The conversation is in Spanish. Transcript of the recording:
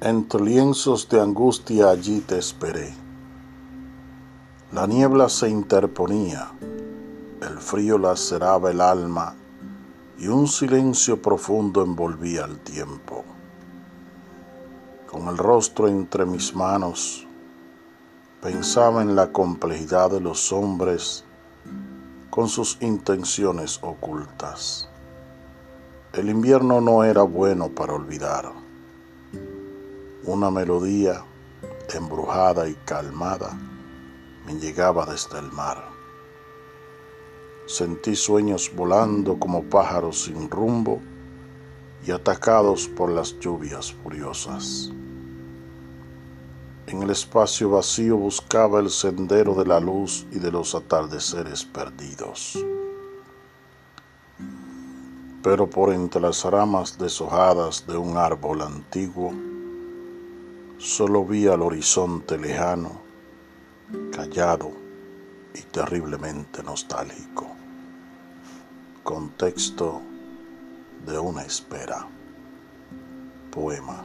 Entre lienzos de angustia allí te esperé. La niebla se interponía, el frío laceraba el alma y un silencio profundo envolvía el tiempo. Con el rostro entre mis manos, pensaba en la complejidad de los hombres con sus intenciones ocultas. El invierno no era bueno para olvidar una melodía embrujada y calmada me llegaba desde el mar. Sentí sueños volando como pájaros sin rumbo y atacados por las lluvias furiosas. En el espacio vacío buscaba el sendero de la luz y de los atardeceres perdidos. Pero por entre las ramas deshojadas de un árbol antiguo, Solo vi al horizonte lejano, callado y terriblemente nostálgico. Contexto de una espera. Poema.